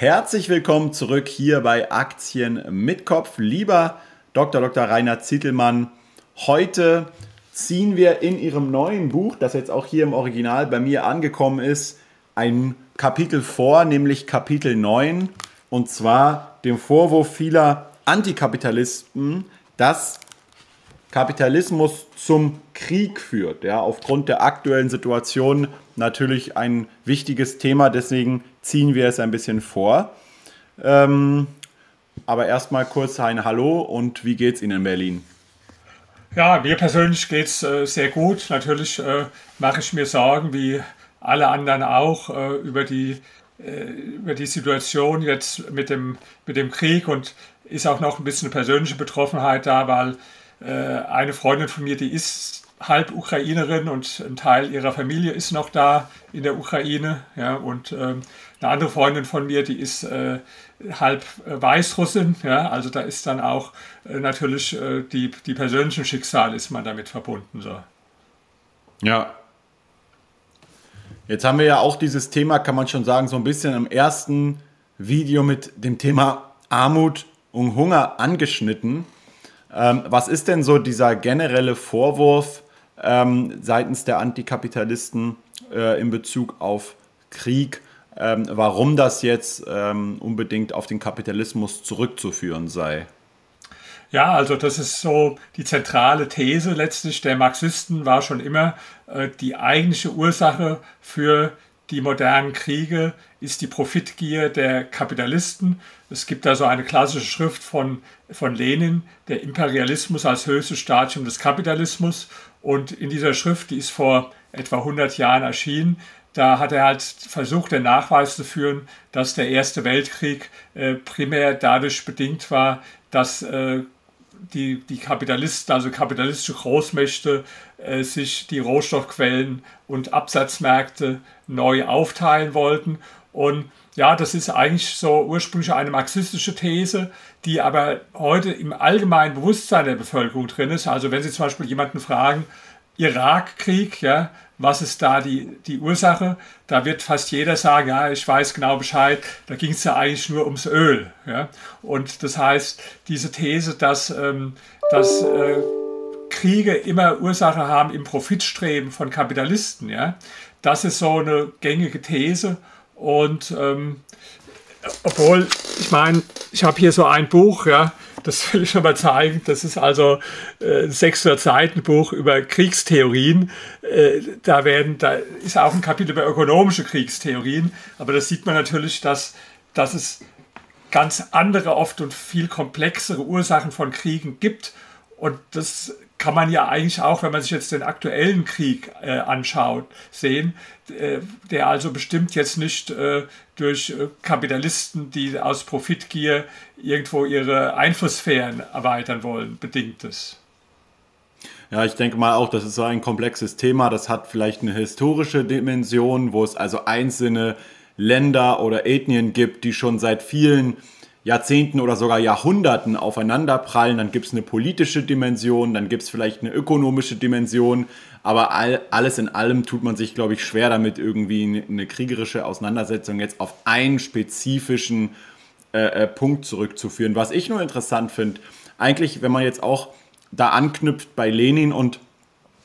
Herzlich willkommen zurück hier bei Aktien mit Kopf. Lieber Dr. Dr. Rainer Zittelmann, heute ziehen wir in Ihrem neuen Buch, das jetzt auch hier im Original bei mir angekommen ist, ein Kapitel vor, nämlich Kapitel 9, und zwar dem Vorwurf vieler Antikapitalisten, dass Kapitalismus zum Krieg führt. Ja, aufgrund der aktuellen Situation natürlich ein wichtiges Thema, deswegen ziehen wir es ein bisschen vor. Ähm, aber erstmal kurz ein Hallo und wie geht's Ihnen in Berlin? Ja, mir persönlich geht es äh, sehr gut. Natürlich äh, mache ich mir Sorgen, wie alle anderen auch, äh, über, die, äh, über die Situation jetzt mit dem, mit dem Krieg und ist auch noch ein bisschen persönliche Betroffenheit da, weil eine Freundin von mir, die ist halb Ukrainerin und ein Teil ihrer Familie ist noch da in der Ukraine. Ja, und ähm, eine andere Freundin von mir, die ist äh, halb äh, Weißrussin. Ja, also da ist dann auch äh, natürlich äh, die, die persönlichen Schicksale ist man damit verbunden. So. Ja. Jetzt haben wir ja auch dieses Thema, kann man schon sagen, so ein bisschen im ersten Video mit dem Thema Armut und Hunger angeschnitten. Ähm, was ist denn so dieser generelle Vorwurf ähm, seitens der Antikapitalisten äh, in Bezug auf Krieg? Ähm, warum das jetzt ähm, unbedingt auf den Kapitalismus zurückzuführen sei? Ja, also das ist so die zentrale These letztlich der Marxisten war schon immer äh, die eigentliche Ursache für die modernen Kriege ist die Profitgier der Kapitalisten. Es gibt da so eine klassische Schrift von, von Lenin, der Imperialismus als höchstes Stadium des Kapitalismus. Und in dieser Schrift, die ist vor etwa 100 Jahren erschienen, da hat er halt versucht, den Nachweis zu führen, dass der Erste Weltkrieg äh, primär dadurch bedingt war, dass äh, die, die Kapitalisten, also kapitalistische Großmächte, äh, sich die Rohstoffquellen und Absatzmärkte neu aufteilen wollten. Und ja, das ist eigentlich so ursprünglich eine marxistische These, die aber heute im allgemeinen Bewusstsein der Bevölkerung drin ist. Also wenn Sie zum Beispiel jemanden fragen, Irakkrieg, ja, was ist da die, die Ursache? Da wird fast jeder sagen, ja, ich weiß genau Bescheid, da ging es ja eigentlich nur ums Öl. Ja? Und das heißt, diese These, dass, ähm, dass äh, Kriege immer Ursache haben im Profitstreben von Kapitalisten, ja, das ist so eine gängige These. Und ähm, obwohl, ich meine, ich habe hier so ein Buch, ja, das will ich schon mal zeigen. Das ist also äh, ein 600 Seiten Buch über Kriegstheorien. Äh, da werden, da ist auch ein Kapitel über ökonomische Kriegstheorien. Aber da sieht man natürlich, dass, dass es ganz andere, oft und viel komplexere Ursachen von Kriegen gibt. Und das kann man ja eigentlich auch, wenn man sich jetzt den aktuellen Krieg äh, anschaut, sehen, äh, der also bestimmt jetzt nicht äh, durch äh, Kapitalisten, die aus Profitgier irgendwo ihre Einflusssphären erweitern wollen, bedingt ist. Ja, ich denke mal auch, das ist so ein komplexes Thema. Das hat vielleicht eine historische Dimension, wo es also einzelne Länder oder Ethnien gibt, die schon seit vielen Jahrzehnten oder sogar Jahrhunderten aufeinanderprallen, dann gibt es eine politische Dimension, dann gibt es vielleicht eine ökonomische Dimension, aber all, alles in allem tut man sich, glaube ich, schwer damit, irgendwie eine kriegerische Auseinandersetzung jetzt auf einen spezifischen äh, äh, Punkt zurückzuführen. Was ich nur interessant finde, eigentlich, wenn man jetzt auch da anknüpft bei Lenin und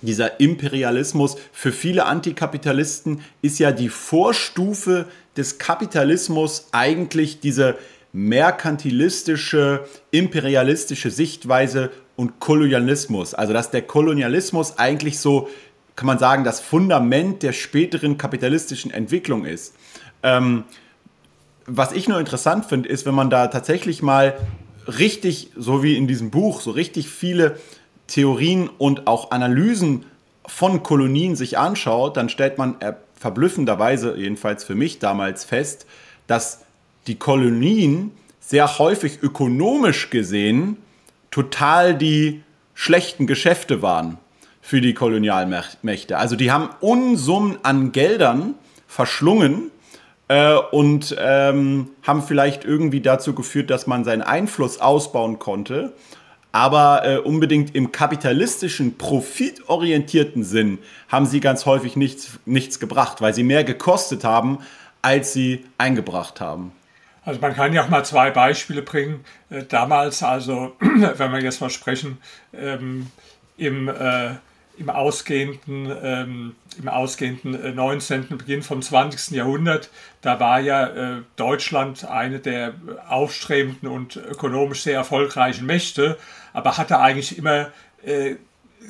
dieser Imperialismus für viele Antikapitalisten ist ja die Vorstufe des Kapitalismus eigentlich diese merkantilistische, imperialistische Sichtweise und Kolonialismus. Also dass der Kolonialismus eigentlich so, kann man sagen, das Fundament der späteren kapitalistischen Entwicklung ist. Ähm, was ich nur interessant finde, ist, wenn man da tatsächlich mal richtig, so wie in diesem Buch, so richtig viele Theorien und auch Analysen von Kolonien sich anschaut, dann stellt man äh, verblüffenderweise, jedenfalls für mich damals fest, dass die Kolonien sehr häufig ökonomisch gesehen total die schlechten Geschäfte waren für die Kolonialmächte. Also die haben Unsummen an Geldern verschlungen äh, und ähm, haben vielleicht irgendwie dazu geführt, dass man seinen Einfluss ausbauen konnte. Aber äh, unbedingt im kapitalistischen, profitorientierten Sinn haben sie ganz häufig nichts, nichts gebracht, weil sie mehr gekostet haben, als sie eingebracht haben. Also man kann ja auch mal zwei Beispiele bringen. Äh, damals, also wenn wir jetzt mal sprechen, ähm, im, äh, im ausgehenden, ähm, im ausgehenden 19. Äh, Beginn vom 20. Jahrhundert, da war ja äh, Deutschland eine der aufstrebenden und ökonomisch sehr erfolgreichen Mächte, aber hatte eigentlich immer äh,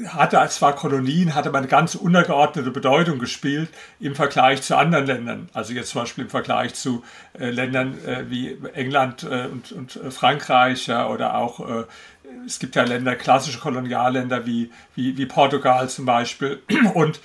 hatte zwar Kolonien, hatte man eine ganz untergeordnete Bedeutung gespielt im Vergleich zu anderen Ländern. Also jetzt zum Beispiel im Vergleich zu äh, Ländern äh, wie England äh, und, und äh, Frankreich ja, oder auch, äh, es gibt ja Länder, klassische Kolonialländer wie, wie, wie Portugal zum Beispiel. Und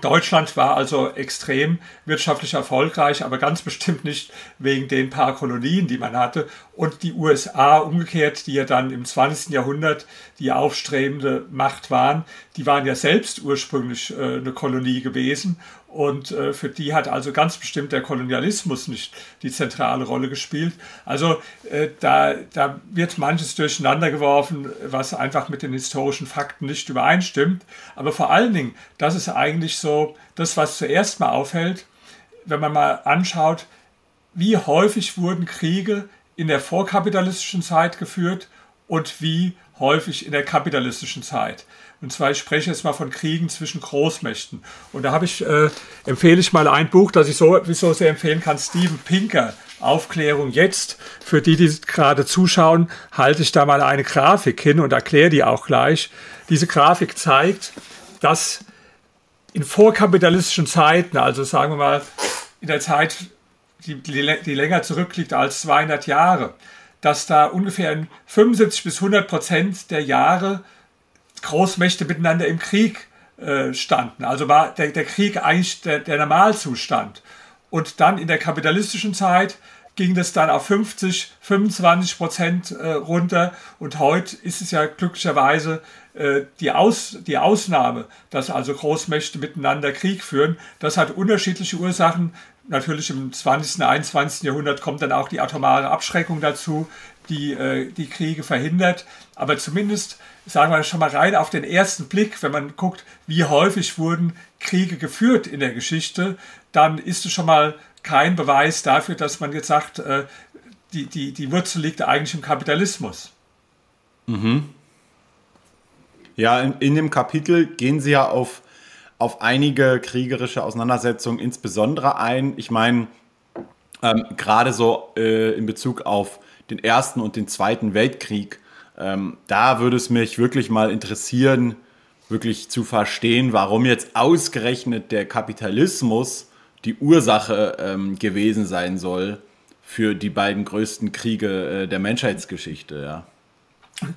Deutschland war also extrem wirtschaftlich erfolgreich, aber ganz bestimmt nicht wegen den paar Kolonien, die man hatte. Und die USA umgekehrt, die ja dann im 20. Jahrhundert die aufstrebende Macht waren, die waren ja selbst ursprünglich äh, eine Kolonie gewesen und äh, für die hat also ganz bestimmt der Kolonialismus nicht die zentrale Rolle gespielt. Also äh, da, da wird manches durcheinander geworfen, was einfach mit den historischen Fakten nicht übereinstimmt. Aber vor allen Dingen, das ist eigentlich so das, was zuerst mal auffällt, wenn man mal anschaut, wie häufig wurden Kriege in der vorkapitalistischen Zeit geführt und wie häufig in der kapitalistischen Zeit. Und zwar, ich spreche jetzt mal von Kriegen zwischen Großmächten. Und da habe ich, äh, empfehle ich mal ein Buch, das ich so, so sehr empfehlen kann, Steven Pinker, Aufklärung jetzt. Für die, die gerade zuschauen, halte ich da mal eine Grafik hin und erkläre die auch gleich. Diese Grafik zeigt, dass in vorkapitalistischen Zeiten, also sagen wir mal in der Zeit, die, die, die länger zurückliegt als 200 Jahre, dass da ungefähr 75 bis 100 Prozent der Jahre Großmächte miteinander im Krieg äh, standen. Also war der, der Krieg eigentlich der, der, Normalzustand. Und dann in der kapitalistischen Zeit ging das dann auf 50, 25 Prozent äh, runter. Und heute ist es ja glücklicherweise äh, die, Aus, die Ausnahme, dass also Großmächte miteinander Krieg führen. Das hat unterschiedliche Ursachen. Natürlich im 20. und 21. Jahrhundert kommt dann auch die atomare Abschreckung dazu, die äh, die Kriege verhindert. Aber zumindest sagen wir schon mal rein auf den ersten Blick, wenn man guckt, wie häufig wurden Kriege geführt in der Geschichte, dann ist es schon mal kein Beweis dafür, dass man jetzt sagt, äh, die, die, die Wurzel liegt eigentlich im Kapitalismus. Mhm. Ja, in, in dem Kapitel gehen Sie ja auf, auf einige kriegerische Auseinandersetzungen insbesondere ein. Ich meine, ähm, gerade so äh, in Bezug auf den Ersten und den Zweiten Weltkrieg ähm, da würde es mich wirklich mal interessieren, wirklich zu verstehen, warum jetzt ausgerechnet der Kapitalismus die Ursache ähm, gewesen sein soll für die beiden größten Kriege äh, der Menschheitsgeschichte. Ja.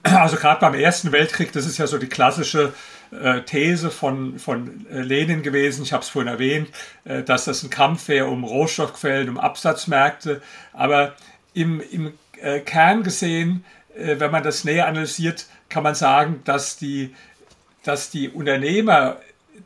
Also gerade beim Ersten Weltkrieg, das ist ja so die klassische äh, These von, von äh, Lenin gewesen, ich habe es vorhin erwähnt, äh, dass das ein Kampf wäre um Rohstoffquellen, um Absatzmärkte. Aber im, im äh, Kern gesehen äh, wenn man das näher analysiert, kann man sagen, dass die, dass die Unternehmer,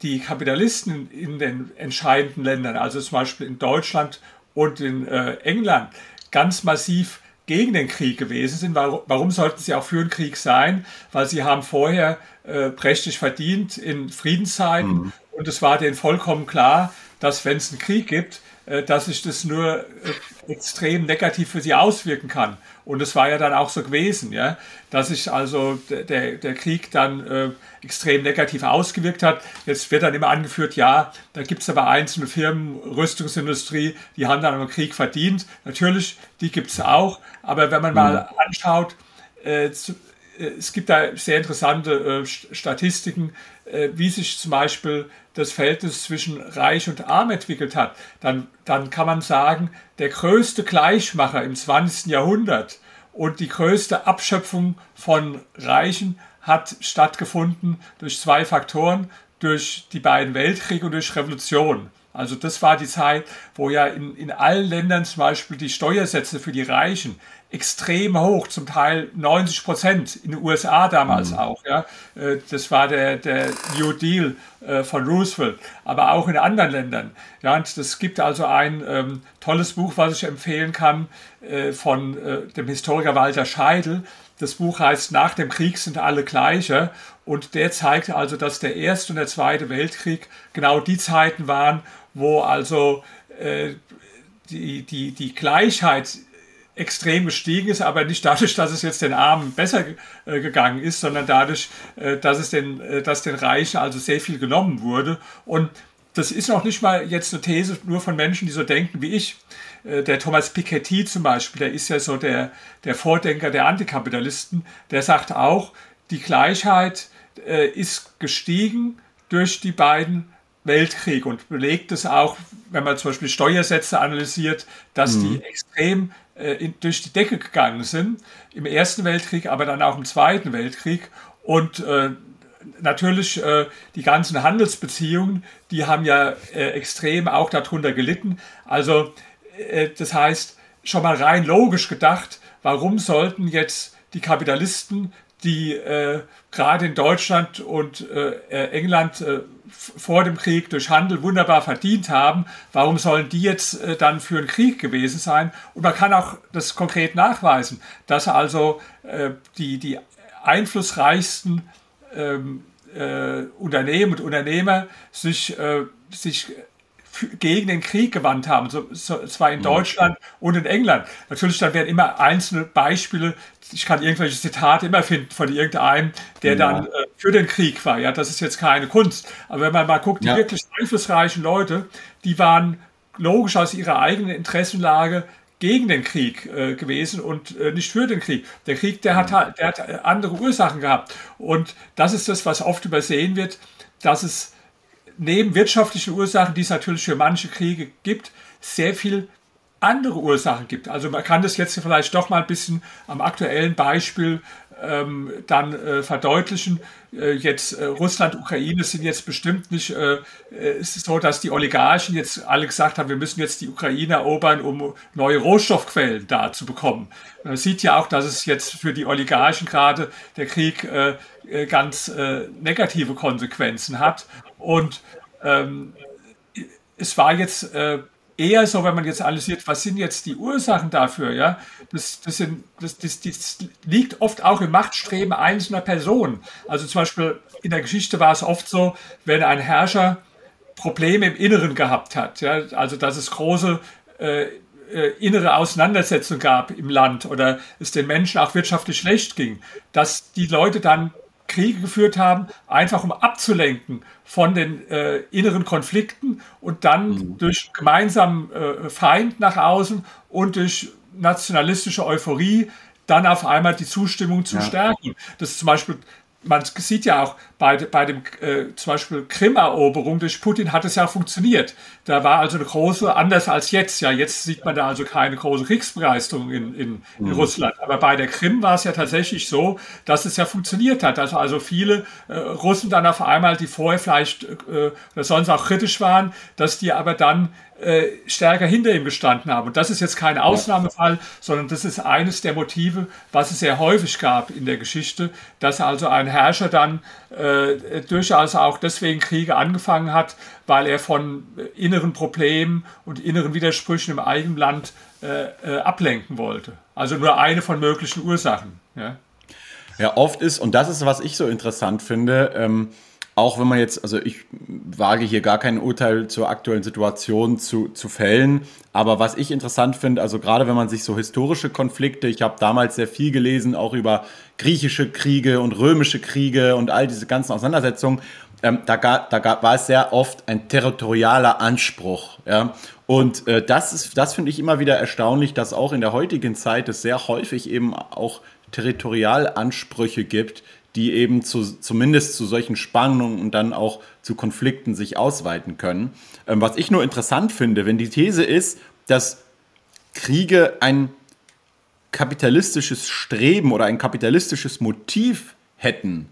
die Kapitalisten in den entscheidenden Ländern, also zum Beispiel in Deutschland und in äh, England, ganz massiv gegen den Krieg gewesen sind. Warum, warum, sollten sie auch für den Krieg sein? Weil sie haben vorher äh, prächtig verdient in Friedenszeiten mhm. und es war denen vollkommen klar, dass wenn es einen Krieg gibt, dass sich das nur äh, extrem negativ für sie auswirken kann. Und es war ja dann auch so gewesen, ja, dass sich also der, der Krieg dann äh, extrem negativ ausgewirkt hat. Jetzt wird dann immer angeführt, ja, da gibt es aber einzelne Firmen, Rüstungsindustrie, die haben dann am Krieg verdient. Natürlich, die gibt es auch. Aber wenn man mhm. mal anschaut, äh, zu, es gibt da sehr interessante äh, Statistiken, äh, wie sich zum Beispiel das Verhältnis zwischen Reich und Arm entwickelt hat, dann, dann kann man sagen, der größte Gleichmacher im 20. Jahrhundert und die größte Abschöpfung von Reichen hat stattgefunden durch zwei Faktoren, durch die beiden Weltkriege und durch Revolution. Also das war die Zeit, wo ja in, in allen Ländern zum Beispiel die Steuersätze für die Reichen extrem hoch, zum Teil 90 Prozent, in den USA damals mhm. auch. Ja. Äh, das war der, der New Deal äh, von Roosevelt, aber auch in anderen Ländern. Ja, und es gibt also ein ähm, tolles Buch, was ich empfehlen kann, äh, von äh, dem Historiker Walter Scheidel. Das Buch heißt Nach dem Krieg sind alle gleiche und der zeigt also, dass der Erste und der Zweite Weltkrieg genau die Zeiten waren, wo also äh, die, die, die Gleichheit extrem gestiegen ist, aber nicht dadurch, dass es jetzt den Armen besser äh, gegangen ist, sondern dadurch, äh, dass es den, äh, dass den Reichen also sehr viel genommen wurde. Und das ist noch nicht mal jetzt eine These nur von Menschen, die so denken wie ich. Äh, der Thomas Piketty zum Beispiel, der ist ja so der, der Vordenker der Antikapitalisten, der sagt auch, die Gleichheit äh, ist gestiegen durch die beiden Weltkriege und belegt es auch, wenn man zum Beispiel Steuersätze analysiert, dass mhm. die extrem in, durch die Decke gegangen sind. Im Ersten Weltkrieg, aber dann auch im Zweiten Weltkrieg. Und äh, natürlich äh, die ganzen Handelsbeziehungen, die haben ja äh, extrem auch darunter gelitten. Also äh, das heißt, schon mal rein logisch gedacht, warum sollten jetzt die Kapitalisten, die äh, gerade in Deutschland und äh, äh England äh, vor dem Krieg durch Handel wunderbar verdient haben, warum sollen die jetzt äh, dann für einen Krieg gewesen sein? Und man kann auch das konkret nachweisen, dass also die, die einflussreichsten ähm, Unternehmen und Unternehmer sich, sich gegen den Krieg gewandt haben, so, so, zwar in Deutschland und in England. Natürlich, dann werden immer einzelne Beispiele, ich kann irgendwelche Zitate immer finden von irgendeinem, der ja. dann äh, für den Krieg war. Ja, das ist jetzt keine Kunst. Aber wenn man mal guckt, die ja. wirklich einflussreichen Leute, die waren logisch aus ihrer eigenen Interessenlage gegen den Krieg äh, gewesen und äh, nicht für den Krieg. Der Krieg, der hat, halt, der hat andere Ursachen gehabt. Und das ist das, was oft übersehen wird, dass es neben wirtschaftlichen Ursachen, die es natürlich für manche Kriege gibt, sehr viel andere Ursachen gibt. Also man kann das jetzt vielleicht doch mal ein bisschen am aktuellen Beispiel ähm, dann äh, verdeutlichen. Äh, jetzt äh, Russland, Ukraine sind jetzt bestimmt nicht äh, äh, es ist so, dass die Oligarchen jetzt alle gesagt haben, wir müssen jetzt die Ukraine erobern, um neue Rohstoffquellen da zu bekommen. Man sieht ja auch, dass es jetzt für die Oligarchen gerade der Krieg äh, ganz negative Konsequenzen hat. Und ähm, es war jetzt eher so, wenn man jetzt analysiert, was sind jetzt die Ursachen dafür, ja, das, das, sind, das, das, das liegt oft auch im Machtstreben einzelner Personen. Also zum Beispiel in der Geschichte war es oft so, wenn ein Herrscher Probleme im Inneren gehabt hat, ja, also dass es große äh, äh, innere Auseinandersetzungen gab im Land oder es den Menschen auch wirtschaftlich schlecht ging, dass die Leute dann Kriege geführt haben, einfach um abzulenken von den äh, inneren Konflikten und dann mhm. durch gemeinsamen äh, Feind nach außen und durch nationalistische Euphorie dann auf einmal die Zustimmung zu ja. stärken. Das ist zum Beispiel man sieht ja auch bei, bei dem äh, zum Beispiel Krim-Eroberung durch Putin hat es ja funktioniert. Da war also eine große, anders als jetzt. Ja, jetzt sieht man da also keine große Kriegsbegeisterung in, in, in mhm. Russland. Aber bei der Krim war es ja tatsächlich so, dass es ja funktioniert hat. Dass also viele äh, Russen dann auf einmal, die vorher vielleicht äh, oder sonst auch kritisch waren, dass die aber dann äh, stärker hinter ihm gestanden haben. Und das ist jetzt kein Ausnahmefall, sondern das ist eines der Motive, was es sehr häufig gab in der Geschichte, dass also ein Herrscher dann äh, durchaus auch deswegen Kriege angefangen hat, weil er von inneren Problemen und inneren Widersprüchen im eigenen Land äh, äh ablenken wollte. Also nur eine von möglichen Ursachen. Ja, ja oft ist, und das ist, was ich so interessant finde, ähm, auch wenn man jetzt, also ich wage hier gar kein Urteil zur aktuellen Situation zu, zu fällen, aber was ich interessant finde, also gerade wenn man sich so historische Konflikte, ich habe damals sehr viel gelesen, auch über griechische Kriege und römische Kriege und all diese ganzen Auseinandersetzungen, ähm, da, gab, da gab, war es sehr oft ein territorialer Anspruch. Ja? Und äh, das, das finde ich immer wieder erstaunlich, dass auch in der heutigen Zeit es sehr häufig eben auch Territorialansprüche gibt, die eben zu, zumindest zu solchen Spannungen und dann auch zu Konflikten sich ausweiten können. Ähm, was ich nur interessant finde, wenn die These ist, dass Kriege ein kapitalistisches Streben oder ein kapitalistisches Motiv hätten,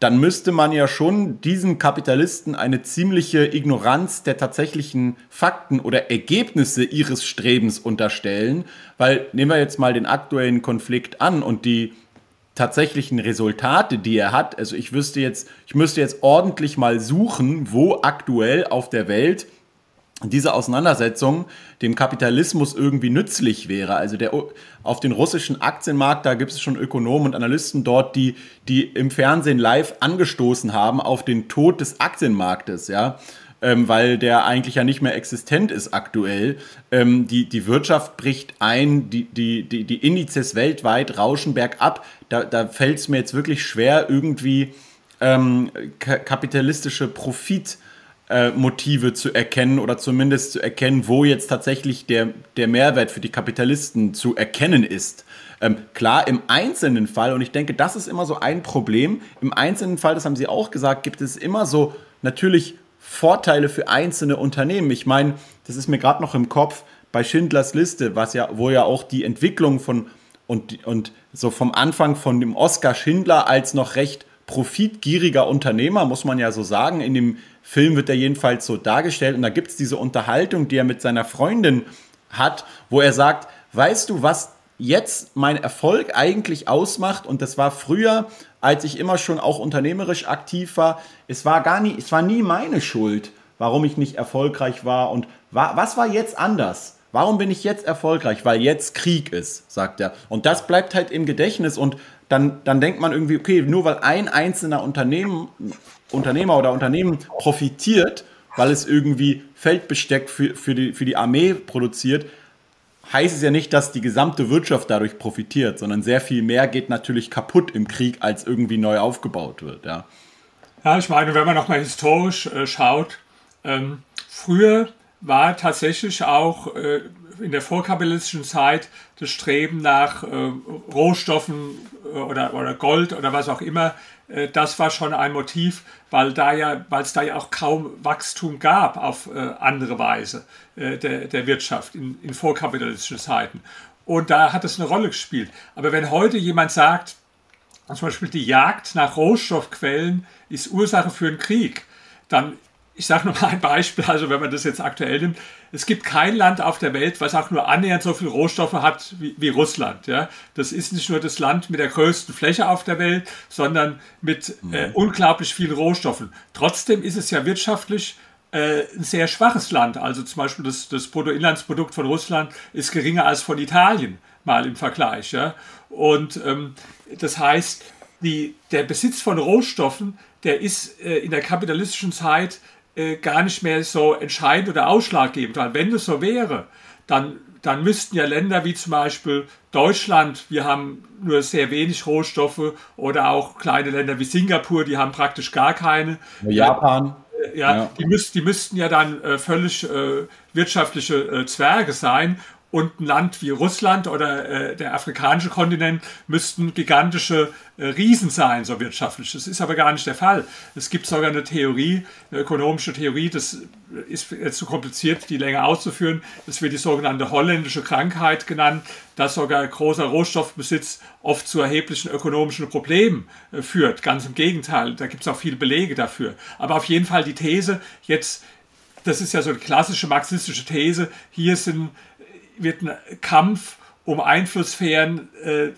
dann müsste man ja schon diesen Kapitalisten eine ziemliche Ignoranz der tatsächlichen Fakten oder Ergebnisse ihres Strebens unterstellen, weil nehmen wir jetzt mal den aktuellen Konflikt an und die tatsächlichen Resultate, die er hat. Also ich wüsste jetzt, ich müsste jetzt ordentlich mal suchen, wo aktuell auf der Welt diese Auseinandersetzung dem Kapitalismus irgendwie nützlich wäre. Also der, auf den russischen Aktienmarkt, da gibt es schon Ökonomen und Analysten dort, die, die im Fernsehen live angestoßen haben auf den Tod des Aktienmarktes, ja. Ähm, weil der eigentlich ja nicht mehr existent ist aktuell. Ähm, die, die Wirtschaft bricht ein, die, die, die, die Indizes weltweit rauschen bergab. Da, da fällt es mir jetzt wirklich schwer, irgendwie ähm, kapitalistische Profit äh, Motive zu erkennen oder zumindest zu erkennen, wo jetzt tatsächlich der, der Mehrwert für die Kapitalisten zu erkennen ist. Ähm, klar, im einzelnen Fall, und ich denke, das ist immer so ein Problem, im einzelnen Fall, das haben Sie auch gesagt, gibt es immer so natürlich Vorteile für einzelne Unternehmen. Ich meine, das ist mir gerade noch im Kopf bei Schindlers Liste, was ja, wo ja auch die Entwicklung von und, und so vom Anfang von dem Oskar Schindler als noch recht profitgieriger Unternehmer, muss man ja so sagen, in dem Film wird er jedenfalls so dargestellt. Und da gibt es diese Unterhaltung, die er mit seiner Freundin hat, wo er sagt, weißt du, was jetzt mein Erfolg eigentlich ausmacht? Und das war früher, als ich immer schon auch unternehmerisch aktiv war. Es war gar nie, es war nie meine Schuld, warum ich nicht erfolgreich war. Und war, was war jetzt anders? Warum bin ich jetzt erfolgreich? Weil jetzt Krieg ist, sagt er. Und das bleibt halt im Gedächtnis und dann, dann denkt man irgendwie, okay, nur weil ein einzelner Unternehmen Unternehmer oder Unternehmen profitiert, weil es irgendwie Feldbesteck für, für, die, für die Armee produziert, heißt es ja nicht, dass die gesamte Wirtschaft dadurch profitiert, sondern sehr viel mehr geht natürlich kaputt im Krieg, als irgendwie neu aufgebaut wird. Ja, ja ich meine, wenn man nochmal historisch äh, schaut, ähm, früher war tatsächlich auch äh, in der vorkapitalistischen Zeit das Streben nach äh, Rohstoffen äh, oder, oder Gold oder was auch immer, äh, das war schon ein Motiv, weil da ja, weil es da ja auch kaum Wachstum gab auf äh, andere Weise äh, der, der Wirtschaft in, in vorkapitalistischen Zeiten. Und da hat es eine Rolle gespielt. Aber wenn heute jemand sagt, zum Beispiel die Jagd nach Rohstoffquellen ist Ursache für einen Krieg, dann ich sage nur mal ein Beispiel, also wenn man das jetzt aktuell nimmt, es gibt kein Land auf der Welt, was auch nur annähernd so viele Rohstoffe hat wie, wie, Russland. Ja? Das ist nicht nur das Land mit der größten Fläche auf der Welt, sondern mit äh, mhm. unglaublich vielen Rohstoffen. Trotzdem ist es ja wirtschaftlich äh, ein sehr schwaches Land. Also zum Beispiel das, das Bruttoinlandsprodukt von Russland ist geringer als von Italien, mal im Vergleich. Ja? Und ähm, das heißt, die, der Besitz von Rohstoffen, der ist äh, in der kapitalistischen Zeit äh, gar nicht mehr so entscheidend oder ausschlaggebend. Weil wenn das so wäre, dann, dann müssten ja Länder wie zum Beispiel Deutschland, wir haben nur sehr wenig Rohstoffe, oder auch kleine Länder wie Singapur, die haben praktisch gar keine. Japan. Ja, ja. Die, müsst, die müssten ja dann äh, völlig äh, wirtschaftliche äh, Zwerge sein und ein Land wie Russland oder äh, der afrikanische Kontinent müssten gigantische äh, Riesen sein, so wirtschaftlich. Das ist aber gar nicht der Fall. Es gibt sogar eine Theorie, eine ökonomische Theorie, das ist jetzt zu kompliziert, die länger auszuführen. Das wird die sogenannte holländische Krankheit genannt, dass sogar großer Rohstoffbesitz oft zu erheblichen ökonomischen Problemen äh, führt. Ganz im Gegenteil, da gibt es auch viele Belege dafür. Aber auf jeden Fall die These, jetzt, das ist ja so eine klassische marxistische These, hier sind wird ein Kampf um Einflusssphären äh,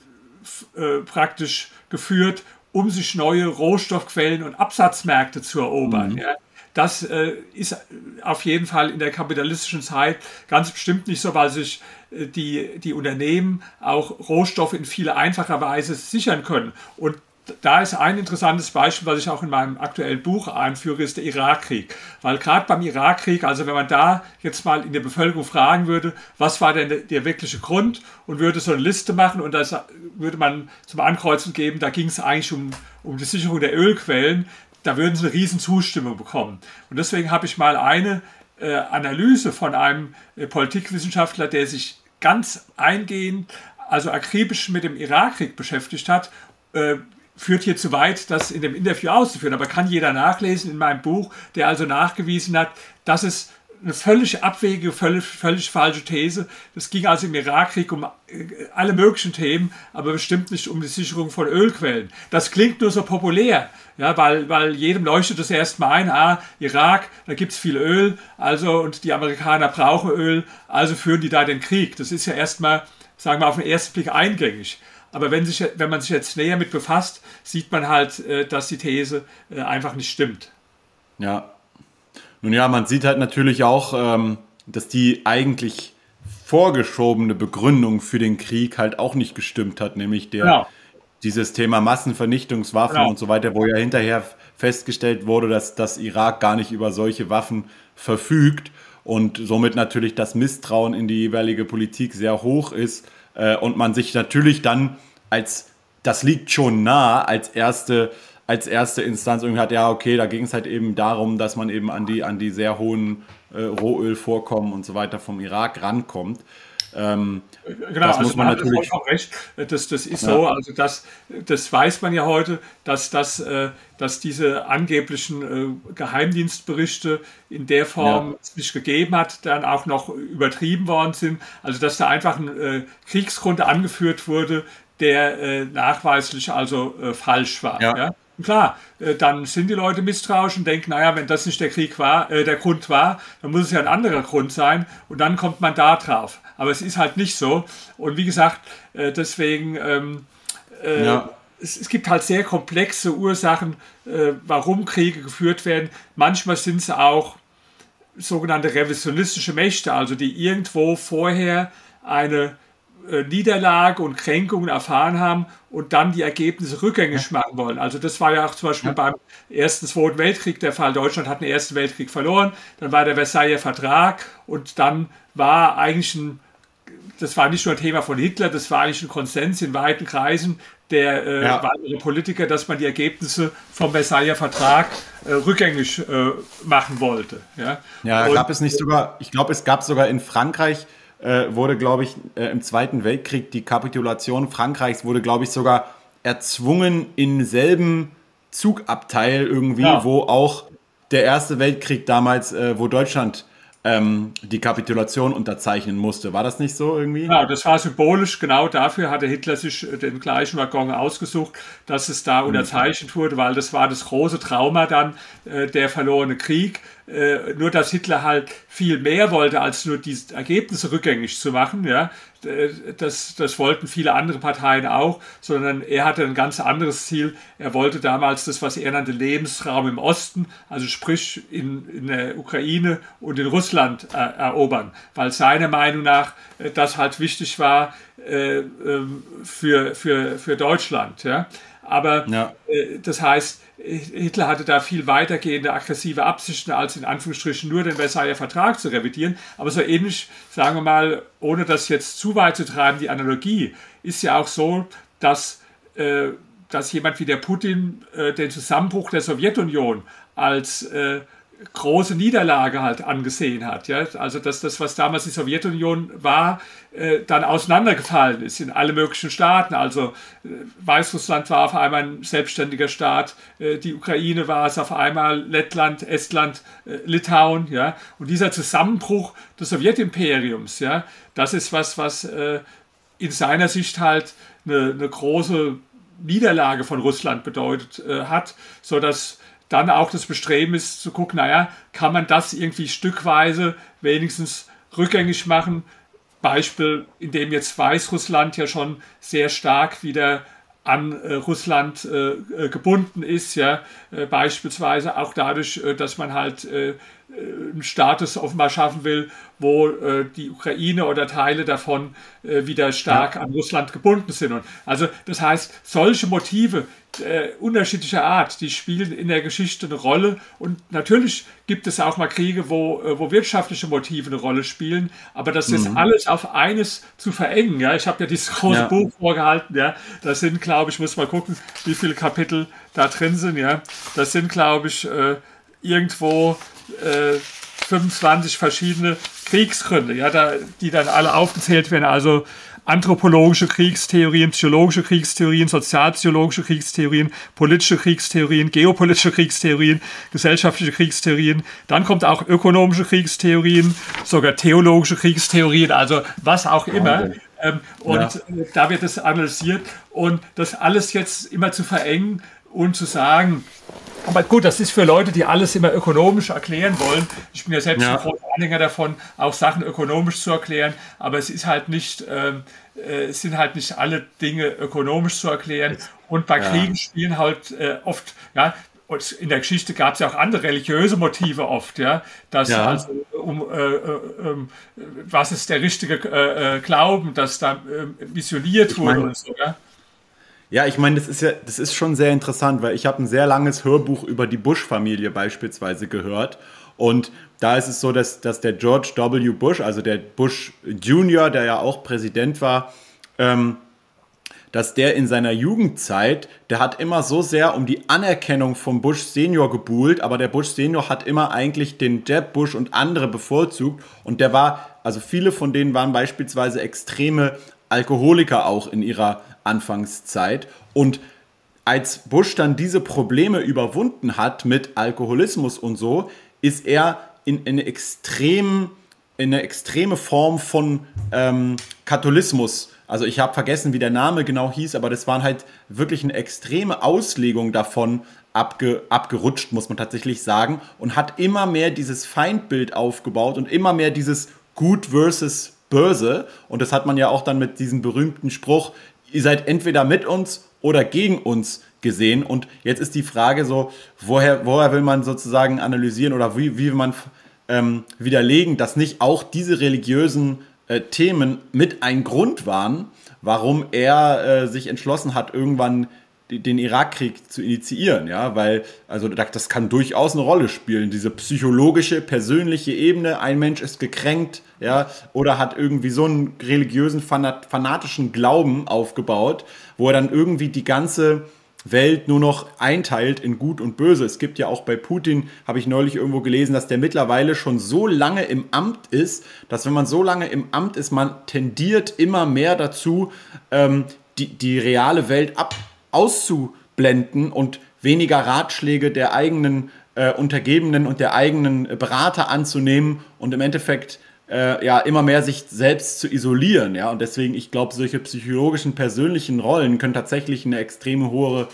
äh, praktisch geführt, um sich neue Rohstoffquellen und Absatzmärkte zu erobern. Mhm. Ja. Das äh, ist auf jeden Fall in der kapitalistischen Zeit ganz bestimmt nicht so, weil sich äh, die, die Unternehmen auch Rohstoffe in viel einfacher Weise sichern können. Und da ist ein interessantes Beispiel, was ich auch in meinem aktuellen Buch einführe, ist der Irakkrieg. Weil gerade beim Irakkrieg, also wenn man da jetzt mal in der Bevölkerung fragen würde, was war denn der wirkliche Grund und würde so eine Liste machen und das würde man zum Ankreuzen geben, da ging es eigentlich um, um die Sicherung der Ölquellen, da würden sie eine riesen Zustimmung bekommen. Und deswegen habe ich mal eine äh, Analyse von einem äh, Politikwissenschaftler, der sich ganz eingehend, also akribisch mit dem Irakkrieg beschäftigt hat, äh, führt hier zu weit, das in dem Interview auszuführen. Aber kann jeder nachlesen in meinem Buch, der also nachgewiesen hat, dass es eine völlig abwegige, völlig, völlig falsche These. Es ging also im Irakkrieg um äh, alle möglichen Themen, aber bestimmt nicht um die Sicherung von Ölquellen. Das klingt nur so populär, ja, weil, weil jedem leuchtet das erstmal ein, ah, Irak, da gibt es viel Öl, also und die Amerikaner brauchen Öl, also führen die da den Krieg. Das ist ja erstmal, sagen wir, auf den ersten Blick eingängig. Aber wenn, sich, wenn man sich jetzt näher mit befasst, sieht man halt, äh, dass die These äh, einfach nicht stimmt. Ja. Nun ja, man sieht halt natürlich auch, ähm, dass die eigentlich vorgeschobene Begründung für den Krieg halt auch nicht gestimmt hat, nämlich der, genau. dieses Thema Massenvernichtungswaffen genau. und so weiter, wo ja hinterher festgestellt wurde, dass das Irak gar nicht über solche Waffen verfügt und somit natürlich das Misstrauen in die jeweilige Politik sehr hoch ist äh, und man sich natürlich dann als, das liegt schon nah, als erste, als erste Instanz irgendwie hat, ja, okay, da ging es halt eben darum, dass man eben an die, an die sehr hohen äh, Rohölvorkommen und so weiter vom Irak rankommt. Ähm, genau, das also muss man, natürlich. Auch recht. Das, das ist ja. so, also das, das weiß man ja heute, dass, das, äh, dass diese angeblichen äh, Geheimdienstberichte in der Form ja. es nicht gegeben hat, dann auch noch übertrieben worden sind. Also dass da einfach ein äh, Kriegsgrund angeführt wurde, der nachweislich also falsch war. Ja. ja? klar, dann sind die Leute misstrauisch und denken, naja, wenn das nicht der Krieg war, äh, der Grund war, dann muss es ja ein anderer Grund sein und dann kommt man da drauf aber es ist halt nicht so. Und wie gesagt, äh, deswegen, ähm, äh, ja. es, es, gibt halt sehr komplexe Ursachen, äh, warum Kriege geführt werden. Manchmal sind es auch sogenannte revisionistische Mächte, also die irgendwo vorher eine äh, Niederlage und Kränkungen erfahren haben und dann die Ergebnisse rückgängig machen wollen. Also das war ja auch zum Beispiel ja. beim Ersten, Zweiten Weltkrieg der Fall. Deutschland hat den Ersten Weltkrieg verloren, dann war der Versailler Vertrag und dann war eigentlich ein das war nicht nur ein Thema von Hitler, das war eigentlich ein Konsens in weiten Kreisen der äh, ja. Politiker, dass man die Ergebnisse vom Versailler Vertrag äh, rückgängig äh, machen wollte. Ja, ja gab es nicht sogar, ich glaube, es gab sogar in Frankreich, äh, wurde, glaube ich, äh, im Zweiten Weltkrieg die Kapitulation Frankreichs wurde, glaube ich, sogar erzwungen in selben Zugabteil irgendwie, ja. wo auch der Erste Weltkrieg damals, äh, wo Deutschland ähm, die Kapitulation unterzeichnen musste. War das nicht so irgendwie? Ja, das war symbolisch. Genau dafür hatte Hitler sich äh, den gleichen Waggon ausgesucht, dass es da mhm. unterzeichnet wurde, weil das war das große Trauma dann, äh, der verlorene Krieg. Äh, nur dass Hitler halt viel mehr wollte, als nur die Ergebnisse rückgängig zu machen. Ja, das, das wollten viele andere Parteien auch, sondern er hatte ein ganz anderes Ziel. Er wollte damals das, was er nannte, Lebensraum im Osten, also sprich in, in der Ukraine und in Russland äh, erobern, weil seiner Meinung nach äh, das halt wichtig war äh, ähm, für, für, für Deutschland. Ja. Aber ja. Äh, das heißt, Hitler hatte da viel weitergehende aggressive Absichten, als in Anführungsstrichen nur den Versailler Vertrag zu revidieren. Aber so ähnlich, sagen wir mal, ohne das jetzt zu weit zu treiben, die Analogie ist ja auch so, dass, äh, dass jemand wie der Putin äh, den Zusammenbruch der Sowjetunion als äh, große Niederlage halt angesehen hat. Ja? Also dass das, was damals die Sowjetunion war, äh, dann auseinandergefallen ist in alle möglichen Staaten. Also äh, Weißrussland war auf einmal ein selbstständiger Staat, äh, die Ukraine war es auf einmal, Lettland, Estland, äh, Litauen. Ja? Und dieser Zusammenbruch des Sowjetimperiums, ja, das ist was, was äh, in seiner Sicht halt eine, eine große Niederlage von Russland bedeutet äh, hat, sodass dann auch das Bestreben ist zu gucken, naja, kann man das irgendwie stückweise wenigstens rückgängig machen? Beispiel, in dem jetzt Weißrussland ja schon sehr stark wieder an äh, Russland äh, äh gebunden ist, ja, äh, beispielsweise auch dadurch, äh, dass man halt äh, einen Status offenbar schaffen will, wo die Ukraine oder Teile davon wieder stark ja. an Russland gebunden sind. Und also das heißt, solche Motive, äh, unterschiedlicher Art, die spielen in der Geschichte eine Rolle. Und natürlich gibt es auch mal Kriege, wo, äh, wo wirtschaftliche Motive eine Rolle spielen. Aber das ist mhm. alles auf eines zu verengen. Ja? Ich habe ja dieses große ja. Buch vorgehalten. Ja? Das sind, glaube ich, muss mal gucken, wie viele Kapitel da drin sind. Ja? Das sind, glaube ich, äh, irgendwo äh, 25 verschiedene Kriegsgründe, ja, da, die dann alle aufgezählt werden. Also anthropologische Kriegstheorien, psychologische Kriegstheorien, sozialpsychologische Kriegstheorien, politische Kriegstheorien, geopolitische Kriegstheorien, gesellschaftliche Kriegstheorien. Dann kommt auch ökonomische Kriegstheorien, sogar theologische Kriegstheorien, also was auch immer. Ähm, und ja. da wird es analysiert und das alles jetzt immer zu verengen und zu sagen, aber gut, das ist für Leute, die alles immer ökonomisch erklären wollen. Ich bin ja selbst ja. ein großer Anhänger davon, auch Sachen ökonomisch zu erklären. Aber es ist halt nicht, ähm, äh, es sind halt nicht alle Dinge ökonomisch zu erklären. Und bei ja. Kriegen spielen halt äh, oft, ja, und in der Geschichte gab es ja auch andere religiöse Motive oft, ja, dass ja. also um äh, äh, ähm, was ist der richtige äh, äh Glauben, dass da äh, missioniert wurde meine, und so, ja. Ja, ich meine, das ist ja, das ist schon sehr interessant, weil ich habe ein sehr langes Hörbuch über die Bush-Familie beispielsweise gehört. Und da ist es so, dass, dass der George W. Bush, also der Bush Jr., der ja auch Präsident war, ähm, dass der in seiner Jugendzeit, der hat immer so sehr um die Anerkennung vom Bush Senior gebuhlt, aber der Bush Senior hat immer eigentlich den Jeb Bush und andere bevorzugt und der war, also viele von denen waren beispielsweise extreme Alkoholiker auch in ihrer Anfangszeit und als Bush dann diese Probleme überwunden hat mit Alkoholismus und so, ist er in, in eine, extrem, in eine extreme Form von ähm, Katholismus also ich habe vergessen, wie der Name genau hieß, aber das waren halt wirklich eine extreme Auslegung davon abge, abgerutscht, muss man tatsächlich sagen, und hat immer mehr dieses Feindbild aufgebaut und immer mehr dieses Gut versus Böse. Und das hat man ja auch dann mit diesem berühmten Spruch, ihr seid entweder mit uns oder gegen uns gesehen. Und jetzt ist die Frage so, woher, woher will man sozusagen analysieren oder wie, wie will man ähm, widerlegen, dass nicht auch diese religiösen äh, Themen mit ein Grund waren, warum er äh, sich entschlossen hat, irgendwann den Irakkrieg zu initiieren, ja, weil, also das kann durchaus eine Rolle spielen, diese psychologische, persönliche Ebene, ein Mensch ist gekränkt, ja, oder hat irgendwie so einen religiösen, fanatischen Glauben aufgebaut, wo er dann irgendwie die ganze Welt nur noch einteilt in Gut und Böse. Es gibt ja auch bei Putin, habe ich neulich irgendwo gelesen, dass der mittlerweile schon so lange im Amt ist, dass wenn man so lange im Amt ist, man tendiert immer mehr dazu, ähm, die, die reale Welt ab auszublenden und weniger Ratschläge der eigenen äh, Untergebenen und der eigenen Berater anzunehmen und im Endeffekt äh, ja immer mehr sich selbst zu isolieren, ja. Und deswegen, ich glaube, solche psychologischen, persönlichen Rollen können tatsächlich eine extreme hohe,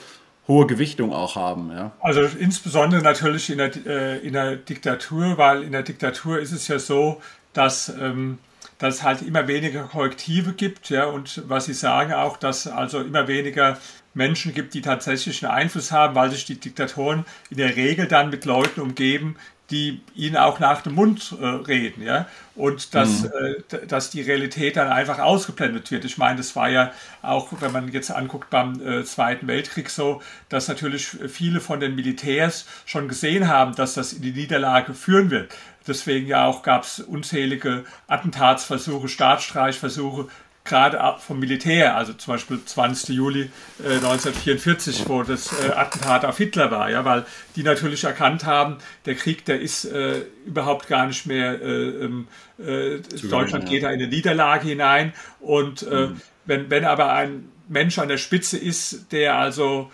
hohe Gewichtung auch haben, ja. Also insbesondere natürlich in der, äh, in der Diktatur, weil in der Diktatur ist es ja so, dass ähm, dass es halt immer weniger Korrektive gibt, ja, und was Sie sagen auch, dass also immer weniger Menschen gibt, die tatsächlich einen Einfluss haben, weil sich die Diktatoren in der Regel dann mit Leuten umgeben, die ihnen auch nach dem Mund äh, reden, ja, und dass, mhm. äh, dass die Realität dann einfach ausgeblendet wird. Ich meine, das war ja auch, wenn man jetzt anguckt beim äh, Zweiten Weltkrieg so, dass natürlich viele von den Militärs schon gesehen haben, dass das in die Niederlage führen wird. Deswegen ja auch gab es unzählige Attentatsversuche, Staatsstreichversuche, gerade vom Militär, also zum Beispiel 20. Juli äh, 1944, wo das äh, Attentat auf Hitler war, ja, weil die natürlich erkannt haben, der Krieg, der ist äh, überhaupt gar nicht mehr, äh, ähm, äh, Deutschland geht da in eine Niederlage hinein und äh, mhm. wenn, wenn aber ein Mensch an der Spitze ist, der also,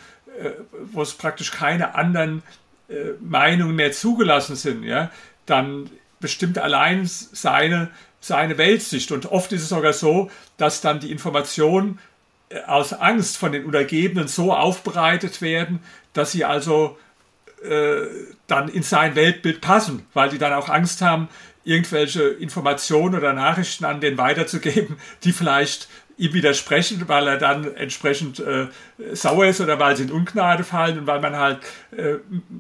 wo es praktisch keine anderen Meinungen mehr zugelassen sind, ja, dann bestimmt allein seine seine Weltsicht. Und oft ist es sogar so, dass dann die Informationen äh, aus Angst von den Untergebenen so aufbereitet werden, dass sie also äh, dann in sein Weltbild passen, weil die dann auch Angst haben, irgendwelche Informationen oder Nachrichten an den weiterzugeben, die vielleicht ihm widersprechen, weil er dann entsprechend äh, sauer ist oder weil sie in Ungnade fallen und weil man halt äh,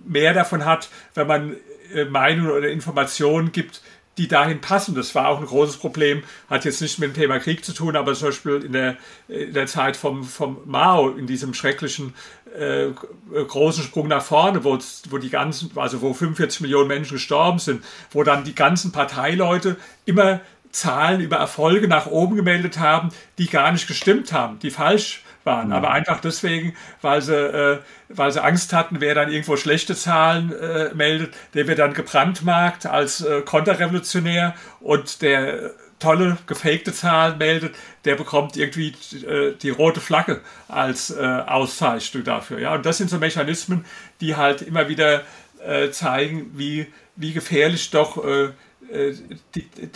mehr davon hat, wenn man äh, Meinungen oder Informationen gibt, die dahin passen. Das war auch ein großes Problem, hat jetzt nicht mit dem Thema Krieg zu tun, aber zum Beispiel in der, in der Zeit vom, vom Mao, in diesem schrecklichen äh, großen Sprung nach vorne, wo, wo die ganzen, also wo 45 Millionen Menschen gestorben sind, wo dann die ganzen Parteileute immer Zahlen über Erfolge nach oben gemeldet haben, die gar nicht gestimmt haben, die falsch waren. Mhm. Aber einfach deswegen, weil sie, äh, weil sie Angst hatten, wer dann irgendwo schlechte Zahlen äh, meldet, der wird dann gebrandmarkt als äh, konterrevolutionär und der tolle gefakte Zahlen meldet, der bekommt irgendwie äh, die rote Flagge als äh, Auszeichnung dafür. Ja? Und das sind so Mechanismen, die halt immer wieder äh, zeigen, wie, wie gefährlich doch äh, äh,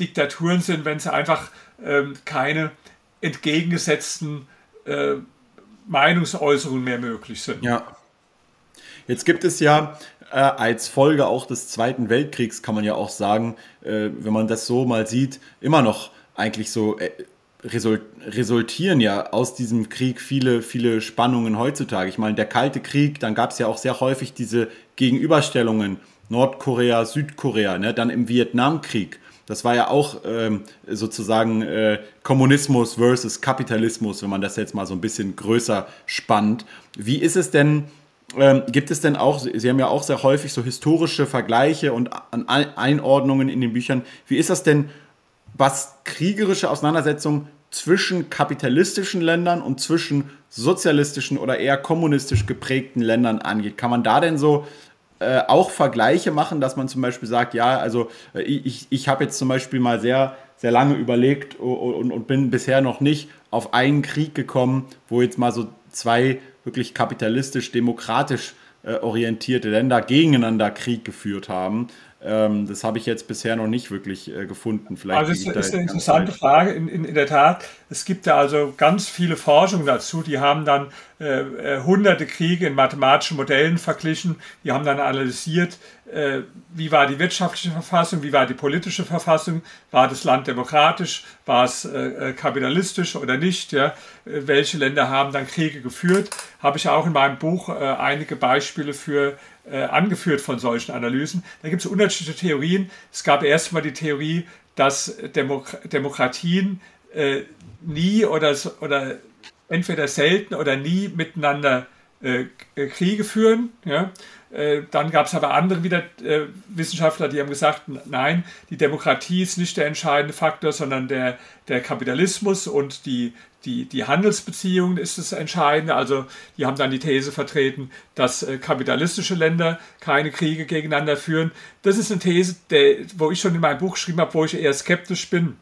Diktaturen sind, wenn sie einfach ähm, keine entgegengesetzten äh, Meinungsäußerungen mehr möglich sind. Ja. Jetzt gibt es ja äh, als Folge auch des Zweiten Weltkriegs, kann man ja auch sagen, äh, wenn man das so mal sieht, immer noch eigentlich so äh, result resultieren ja aus diesem Krieg viele, viele Spannungen heutzutage. Ich meine, der Kalte Krieg, dann gab es ja auch sehr häufig diese Gegenüberstellungen Nordkorea, Südkorea, ne? dann im Vietnamkrieg. Das war ja auch ähm, sozusagen äh, Kommunismus versus Kapitalismus, wenn man das jetzt mal so ein bisschen größer spannt. Wie ist es denn, ähm, gibt es denn auch, Sie haben ja auch sehr häufig so historische Vergleiche und Einordnungen in den Büchern. Wie ist das denn, was kriegerische Auseinandersetzungen zwischen kapitalistischen Ländern und zwischen sozialistischen oder eher kommunistisch geprägten Ländern angeht? Kann man da denn so äh, auch Vergleiche machen, dass man zum Beispiel sagt, ja, also äh, ich, ich habe jetzt zum Beispiel mal sehr, sehr lange überlegt und, und bin bisher noch nicht auf einen Krieg gekommen, wo jetzt mal so zwei wirklich kapitalistisch-demokratisch äh, orientierte Länder gegeneinander Krieg geführt haben. Ähm, das habe ich jetzt bisher noch nicht wirklich äh, gefunden. Vielleicht also es ist eine interessante Frage. In, in, in, der Tat, es gibt ja also ganz viele Forschungen dazu, die haben dann äh, äh, hunderte Kriege in mathematischen Modellen verglichen, die haben dann analysiert, äh, wie war die wirtschaftliche Verfassung, wie war die politische Verfassung, war das Land demokratisch, war es äh, äh, kapitalistisch oder nicht, ja? welche Länder haben dann Kriege geführt, habe ich auch in meinem Buch einige Beispiele für äh, angeführt von solchen Analysen. Da gibt es unterschiedliche Theorien. Es gab erstmal die Theorie, dass Demok Demokratien äh, nie oder, oder entweder selten oder nie miteinander äh, Kriege führen. Ja? Äh, dann gab es aber andere wieder äh, Wissenschaftler, die haben gesagt, nein, die Demokratie ist nicht der entscheidende Faktor, sondern der, der Kapitalismus und die, die, die Handelsbeziehungen ist das Entscheidende. Also die haben dann die These vertreten, dass äh, kapitalistische Länder keine Kriege gegeneinander führen. Das ist eine These, der, wo ich schon in meinem Buch geschrieben habe, wo ich eher skeptisch bin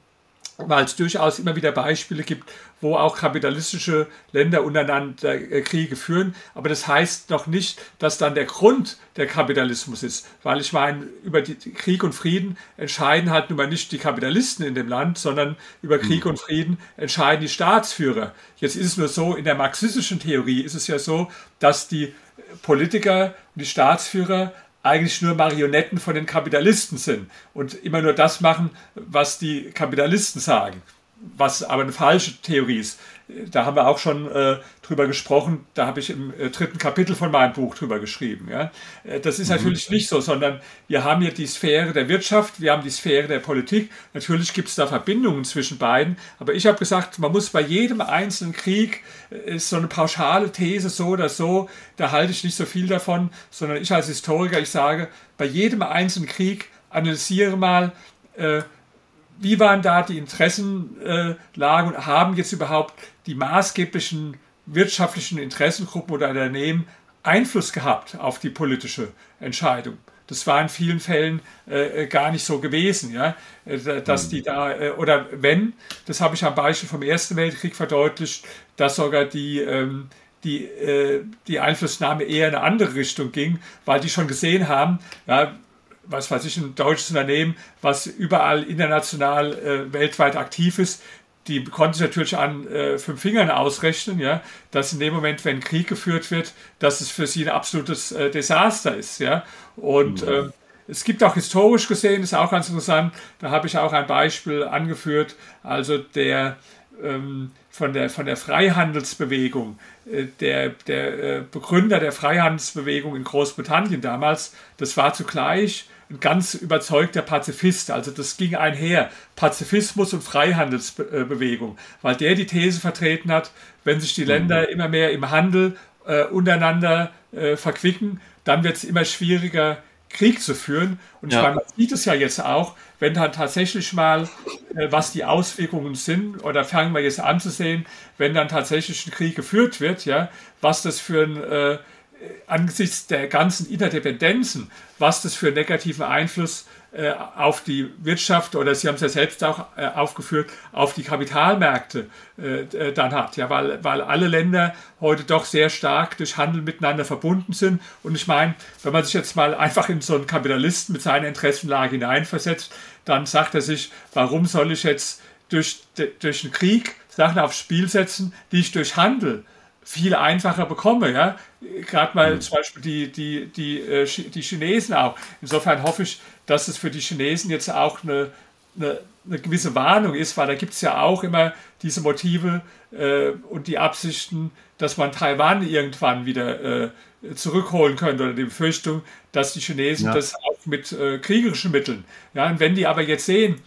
weil es durchaus immer wieder Beispiele gibt, wo auch kapitalistische Länder untereinander äh, Kriege führen. Aber das heißt noch nicht, dass dann der Grund der Kapitalismus ist. Weil ich meine, über die Krieg und Frieden entscheiden halt nun mal nicht die Kapitalisten in dem Land, sondern über Krieg mhm. und Frieden entscheiden die Staatsführer. Jetzt ist es nur so, in der marxistischen Theorie ist es ja so, dass die Politiker und die Staatsführer eigentlich nur Marionetten von den Kapitalisten sind und immer nur das machen, was die Kapitalisten sagen, was aber eine falsche Theorie ist da haben wir auch schon äh, drüber gesprochen, da habe ich im äh, dritten Kapitel von meinem Buch drüber geschrieben. Ja? Äh, das ist mhm. natürlich nicht so, sondern wir haben hier die Sphäre der Wirtschaft, wir haben die Sphäre der Politik. Natürlich gibt es da Verbindungen zwischen beiden, aber ich habe gesagt, man muss bei jedem einzelnen Krieg, äh, ist so eine pauschale These so oder so, da halte ich nicht so viel davon, sondern ich als Historiker, ich sage, bei jedem einzelnen Krieg analysiere mal, äh, wie waren da die Interessenlagen und haben jetzt überhaupt die maßgeblichen wirtschaftlichen Interessengruppen oder Unternehmen Einfluss gehabt auf die politische Entscheidung? Das war in vielen Fällen äh, gar nicht so gewesen, ja, äh, dass die da, äh, oder wenn, das habe ich am Beispiel vom Ersten Weltkrieg verdeutlicht, dass sogar die, ähm, die, äh, die Einflussnahme eher in eine andere Richtung ging, weil die schon gesehen haben, ja, was weiß ich, ein deutsches Unternehmen, was überall international äh, weltweit aktiv ist, die konnten sich natürlich an äh, fünf Fingern ausrechnen, ja, dass in dem Moment, wenn Krieg geführt wird, dass es für sie ein absolutes äh, Desaster ist, ja. Und mhm. Ähm, es gibt auch historisch gesehen, ist auch ganz interessant, da habe ich auch ein Beispiel angeführt, also der ähm, von der, von der Freihandelsbewegung, äh, der, der äh, Begründer der Freihandelsbewegung in Großbritannien damals, das war zugleich ein ganz überzeugter Pazifist. Also das ging einher, Pazifismus und Freihandelsbewegung, weil der die These vertreten hat, wenn sich die Länder mhm. immer mehr im Handel äh, untereinander äh, verquicken, dann wird es immer schwieriger, Krieg zu führen. Und ja. ich meine, man sieht es ja jetzt auch, wenn dann tatsächlich mal, äh, was die Auswirkungen sind, oder fangen wir jetzt an zu sehen, wenn dann tatsächlich ein Krieg geführt wird, ja, was das für ein äh, angesichts der ganzen Interdependenzen, was das für einen negativen Einfluss äh, auf die Wirtschaft oder Sie haben es ja selbst auch äh, aufgeführt, auf die Kapitalmärkte äh, äh, dann hat. Ja, weil, weil alle Länder heute doch sehr stark durch Handel miteinander verbunden sind. Und ich meine, wenn man sich jetzt mal einfach in so einen Kapitalisten mit seiner Interessenlage hineinversetzt, dann sagt er sich, warum soll ich jetzt durch, durch einen Krieg Sachen aufs Spiel setzen, die ich durch Handel viel einfacher bekomme. Ja? Gerade mal mhm. zum Beispiel die, die, die, äh, die Chinesen auch. Insofern hoffe ich, dass es für die Chinesen jetzt auch eine, eine, eine gewisse Warnung ist, weil da gibt es ja auch immer diese Motive äh, und die Absichten, dass man Taiwan irgendwann wieder äh, zurückholen könnte oder die Befürchtung, dass die Chinesen ja. das auch mit äh, kriegerischen Mitteln. Ja, und wenn die aber jetzt sehen,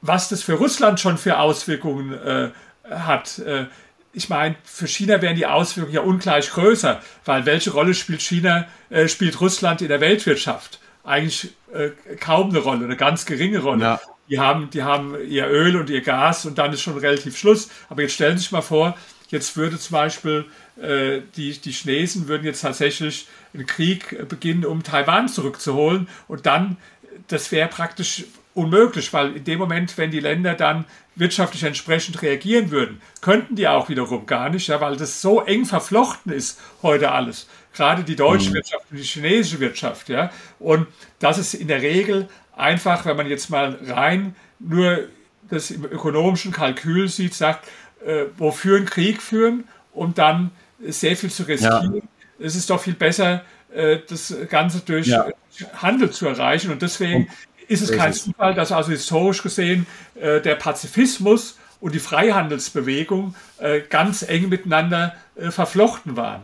was das für Russland schon für Auswirkungen äh, hat, äh, ich meine, für China wären die Auswirkungen ja ungleich größer, weil welche Rolle spielt China, äh, spielt Russland in der Weltwirtschaft? Eigentlich äh, kaum eine Rolle, eine ganz geringe Rolle. Ja. Die, haben, die haben ihr Öl und ihr Gas und dann ist schon relativ Schluss. Aber jetzt stellen Sie sich mal vor, jetzt würde zum Beispiel äh, die, die Chinesen würden jetzt tatsächlich einen Krieg beginnen, um Taiwan zurückzuholen und dann, das wäre praktisch unmöglich, weil in dem Moment, wenn die Länder dann wirtschaftlich entsprechend reagieren würden, könnten die auch wiederum gar nicht, ja, weil das so eng verflochten ist heute alles. Gerade die deutsche mhm. Wirtschaft und die chinesische Wirtschaft, ja. Und das ist in der Regel einfach, wenn man jetzt mal rein nur das im ökonomischen Kalkül sieht, sagt, äh, wofür einen Krieg führen, um dann sehr viel zu riskieren. Ja. Es ist doch viel besser, äh, das Ganze durch ja. Handel zu erreichen. Und deswegen ist es kein Zufall, dass also historisch gesehen äh, der Pazifismus und die Freihandelsbewegung äh, ganz eng miteinander äh, verflochten waren.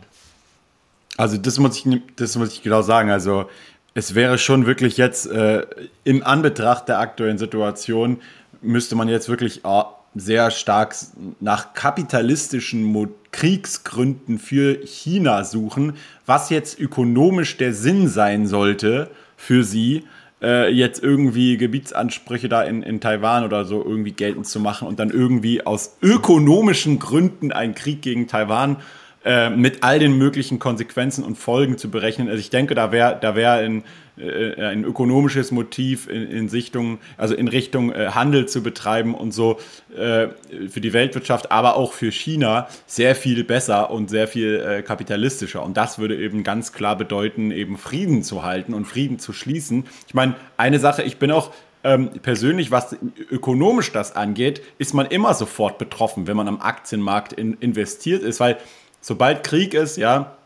Also das muss ich, das muss ich genau sagen. Also es wäre schon wirklich jetzt äh, im Anbetracht der aktuellen Situation müsste man jetzt wirklich äh, sehr stark nach kapitalistischen Kriegsgründen für China suchen, was jetzt ökonomisch der Sinn sein sollte für sie, äh, jetzt irgendwie Gebietsansprüche da in, in Taiwan oder so irgendwie geltend zu machen und dann irgendwie aus ökonomischen Gründen einen Krieg gegen Taiwan äh, mit all den möglichen Konsequenzen und Folgen zu berechnen. Also ich denke, da wäre da wär ein, äh, ein ökonomisches Motiv in, in Sichtung, also in Richtung äh, Handel zu betreiben und so äh, für die Weltwirtschaft, aber auch für China sehr viel besser und sehr viel äh, kapitalistischer. Und das würde eben ganz klar bedeuten, eben Frieden zu halten und Frieden zu schließen. Ich meine, eine Sache, ich bin auch ähm, persönlich, was ökonomisch das angeht, ist man immer sofort betroffen, wenn man am Aktienmarkt in, investiert ist, weil sobald Krieg ist, ja,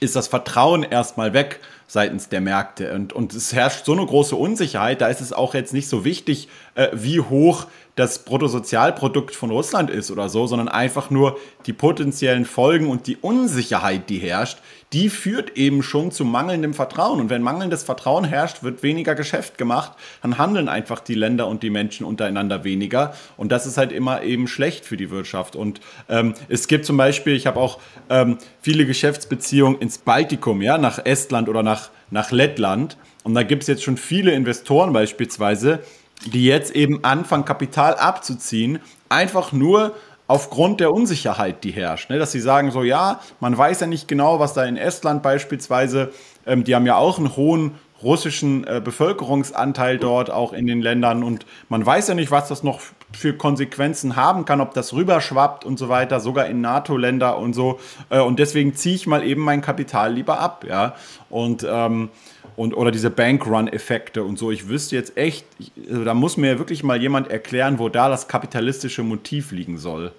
ist das Vertrauen erstmal weg seitens der Märkte. Und, und es herrscht so eine große Unsicherheit, da ist es auch jetzt nicht so wichtig, äh, wie hoch das Bruttosozialprodukt von Russland ist oder so, sondern einfach nur die potenziellen Folgen und die Unsicherheit, die herrscht, die führt eben schon zu mangelndem Vertrauen. Und wenn mangelndes Vertrauen herrscht, wird weniger Geschäft gemacht, dann handeln einfach die Länder und die Menschen untereinander weniger. Und das ist halt immer eben schlecht für die Wirtschaft. Und ähm, es gibt zum Beispiel, ich habe auch ähm, viele Geschäftsbeziehungen ins Baltikum, ja, nach Estland oder nach, nach Lettland. Und da gibt es jetzt schon viele Investoren beispielsweise, die jetzt eben anfangen, Kapital abzuziehen, einfach nur aufgrund der Unsicherheit, die herrscht. Ne? Dass sie sagen so, ja, man weiß ja nicht genau, was da in Estland beispielsweise, ähm, die haben ja auch einen hohen russischen äh, Bevölkerungsanteil dort auch in den Ländern und man weiß ja nicht, was das noch für Konsequenzen haben kann, ob das rüberschwappt und so weiter, sogar in NATO-Länder und so. Äh, und deswegen ziehe ich mal eben mein Kapital lieber ab, ja. Und ähm, und oder diese Bankrun-Effekte und so. Ich wüsste jetzt echt, ich, also da muss mir wirklich mal jemand erklären, wo da das kapitalistische Motiv liegen soll.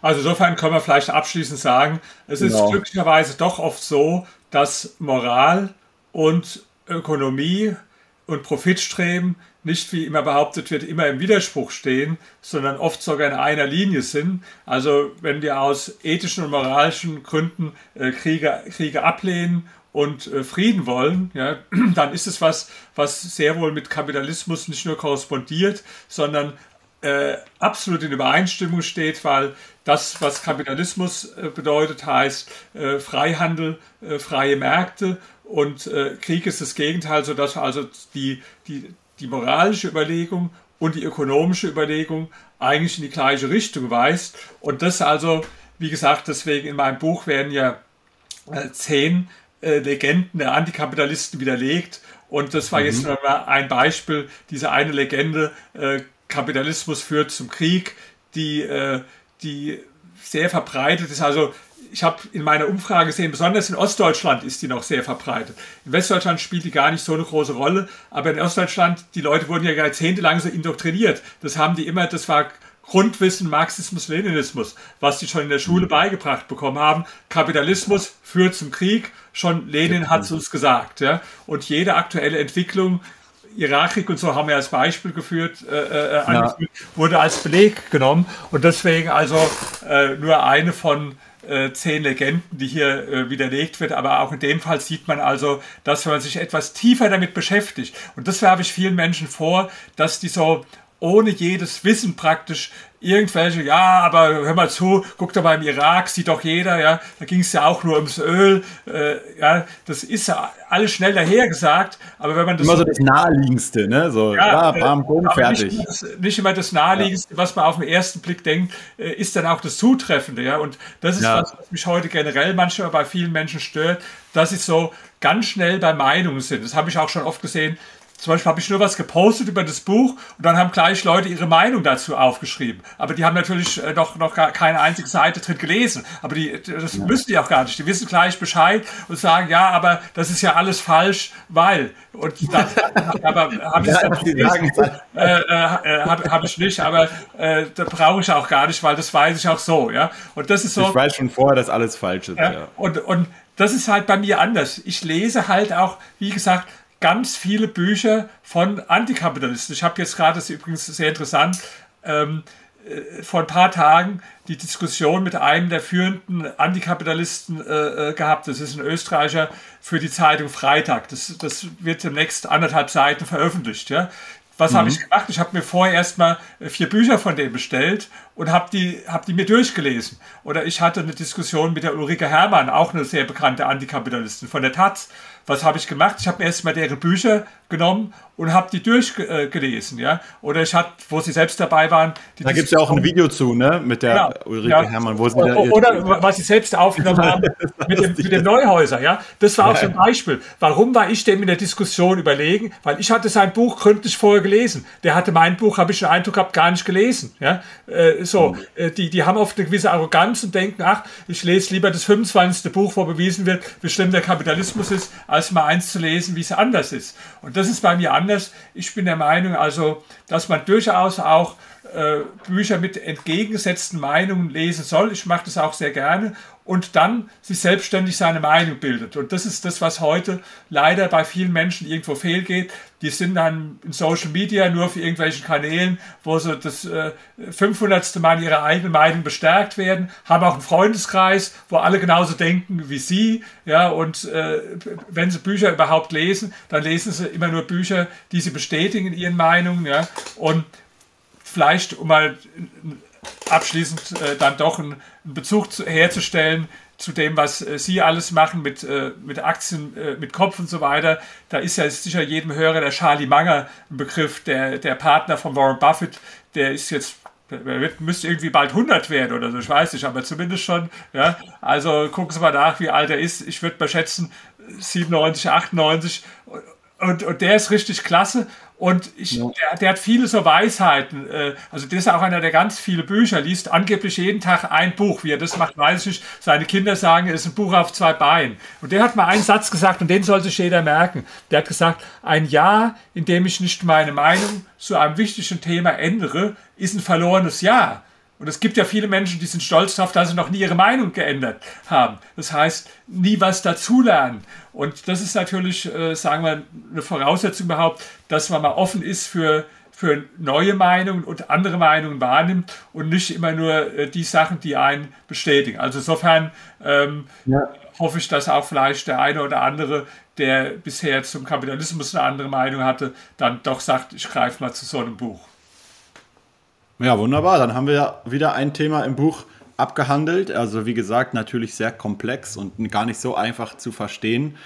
Also insofern können wir vielleicht abschließend sagen, es ist genau. glücklicherweise doch oft so, dass Moral und Ökonomie und Profitstreben nicht, wie immer behauptet wird, immer im Widerspruch stehen, sondern oft sogar in einer Linie sind. Also wenn wir aus ethischen und moralischen Gründen äh, Kriege, Kriege ablehnen und äh, Frieden wollen, ja, dann ist es was, was sehr wohl mit Kapitalismus nicht nur korrespondiert, sondern äh, absolut in Übereinstimmung steht, weil das, was Kapitalismus äh, bedeutet, heißt äh, Freihandel, äh, freie Märkte und äh, Krieg ist das Gegenteil, sodass also die, die, die moralische Überlegung und die ökonomische Überlegung eigentlich in die gleiche Richtung weist. Und das also, wie gesagt, deswegen in meinem Buch werden ja zehn äh, Legenden der Antikapitalisten widerlegt. Und das war mhm. jetzt mal ein Beispiel, diese eine Legende, äh, Kapitalismus führt zum Krieg, die, äh, die sehr verbreitet ist. Also ich habe in meiner Umfrage gesehen, besonders in Ostdeutschland ist die noch sehr verbreitet. In Westdeutschland spielt die gar nicht so eine große Rolle, aber in Ostdeutschland, die Leute wurden ja jahrzehntelang so indoktriniert. Das haben die immer, das war Grundwissen Marxismus, Leninismus, was die schon in der Schule mhm. beigebracht bekommen haben. Kapitalismus führt zum Krieg. Schon Lenin hat es uns gesagt. Ja? Und jede aktuelle Entwicklung Irakkrieg und so haben wir als Beispiel geführt, äh, äh, ja. wurde als Beleg genommen. Und deswegen also äh, nur eine von äh, zehn Legenden, die hier äh, widerlegt wird. Aber auch in dem Fall sieht man also, dass wenn man sich etwas tiefer damit beschäftigt, und das werfe ich vielen Menschen vor, dass die so ohne jedes Wissen praktisch irgendwelche, ja, aber hör mal zu, guck doch mal im Irak, sieht doch jeder, ja, da ging es ja auch nur ums Öl, äh, ja, das ist ja alles schnell dahergesagt, aber wenn man das... Immer so das Naheliegendste, ne, so, ja, ja bam, boom, fertig. Nicht, das, nicht, immer das Naheliegendste, ja. was man auf den ersten Blick denkt, äh, ist dann auch das Zutreffende, ja, und das ist ja. was, was mich heute generell manchmal bei vielen Menschen stört, dass sie so ganz schnell bei Meinungen sind. Das habe ich auch schon oft gesehen, zum Beispiel habe ich nur was gepostet über das Buch und dann haben gleich Leute ihre Meinung dazu aufgeschrieben. Aber die haben natürlich äh, noch, noch gar keine einzige Seite drin gelesen. Aber die, das ja. müssen die auch gar nicht. Die wissen gleich Bescheid und sagen, ja, aber das ist ja alles falsch, weil. Und dann, aber habe ich ja, nicht, äh, äh, habe hab ich nicht, aber äh, da brauche ich auch gar nicht, weil das weiß ich auch so. Ja? Und das ist so. Ich weiß schon vorher, dass alles falsch ist. Ja. Und, und das ist halt bei mir anders. Ich lese halt auch, wie gesagt, ganz viele Bücher von Antikapitalisten. Ich habe jetzt gerade, das ist übrigens sehr interessant, ähm, äh, vor ein paar Tagen die Diskussion mit einem der führenden Antikapitalisten äh, äh, gehabt. Das ist ein Österreicher für die Zeitung Freitag. Das, das wird demnächst anderthalb Seiten veröffentlicht. Ja? Was mhm. habe ich gemacht? Ich habe mir vorher erstmal äh, vier Bücher von dem bestellt und habe die, hab die mir durchgelesen. Oder ich hatte eine Diskussion mit der Ulrike Herrmann, auch eine sehr bekannte Antikapitalistin von der Taz was habe ich gemacht? Ich habe erstmal deren Bücher genommen und habe die durchgelesen, ja. Oder ich hatte, wo sie selbst dabei waren. da gibt es ja auch ein Video zu, ne, mit der ja, Ulrike ja. Herrmann, wo sie Oder, oder was sie selbst aufgenommen haben mit dem, mit dem Neuhäuser, ja. Das war auch so ein Beispiel. Warum war ich dem in der Diskussion überlegen? Weil ich hatte sein Buch gründlich vorher gelesen. Der hatte mein Buch, habe ich den Eindruck gehabt, gar nicht gelesen, ja. Äh, so, mhm. die, die haben oft eine gewisse Arroganz und denken, ach, ich lese lieber das 25. Buch, wo bewiesen wird, wie schlimm der Kapitalismus ist, als mal eins zu lesen, wie es anders ist. Und das ist bei mir anders. Ich bin der Meinung, also, dass man durchaus auch äh, Bücher mit entgegengesetzten Meinungen lesen soll. Ich mache das auch sehr gerne und dann sich selbstständig seine Meinung bildet. Und das ist das, was heute leider bei vielen Menschen irgendwo fehlgeht. Die sind dann in Social Media nur auf irgendwelchen Kanälen, wo sie das äh, 500. Mal ihre eigene Meinung bestärkt werden, haben auch einen Freundeskreis, wo alle genauso denken wie sie. Ja, und äh, wenn sie Bücher überhaupt lesen, dann lesen sie immer nur Bücher, die sie bestätigen in ihren Meinungen. Ja, und vielleicht, um mal abschließend äh, dann doch einen, Bezug zu, herzustellen zu dem, was äh, Sie alles machen mit, äh, mit Aktien, äh, mit Kopf und so weiter. Da ist ja sicher jedem Hörer der Charlie Munger ein Begriff, der, der Partner von Warren Buffett, der ist jetzt wird, müsste irgendwie bald 100 werden oder so, ich weiß nicht, aber zumindest schon. Ja. Also gucken Sie mal nach, wie alt er ist. Ich würde mal schätzen 97, 98. Und, und der ist richtig klasse. Und ich, ja. der, der, hat viele so Weisheiten. Äh, also das ist auch einer, der ganz viele Bücher liest. Angeblich jeden Tag ein Buch. Wie er das macht, weiß ich nicht. Seine Kinder sagen, es ist ein Buch auf zwei Beinen. Und der hat mal einen Satz gesagt und den soll sich jeder merken. Der hat gesagt, ein Jahr, in dem ich nicht meine Meinung zu einem wichtigen Thema ändere, ist ein verlorenes Jahr. Und es gibt ja viele Menschen, die sind stolz darauf, dass sie noch nie ihre Meinung geändert haben. Das heißt, nie was dazulernen. Und das ist natürlich, äh, sagen wir, eine Voraussetzung überhaupt, dass man mal offen ist für, für neue Meinungen und andere Meinungen wahrnimmt und nicht immer nur äh, die Sachen, die einen bestätigen. Also insofern ähm, ja. hoffe ich, dass auch vielleicht der eine oder andere, der bisher zum Kapitalismus eine andere Meinung hatte, dann doch sagt, ich greife mal zu so einem Buch. Ja, wunderbar. Dann haben wir wieder ein Thema im Buch abgehandelt. Also wie gesagt, natürlich sehr komplex und gar nicht so einfach zu verstehen.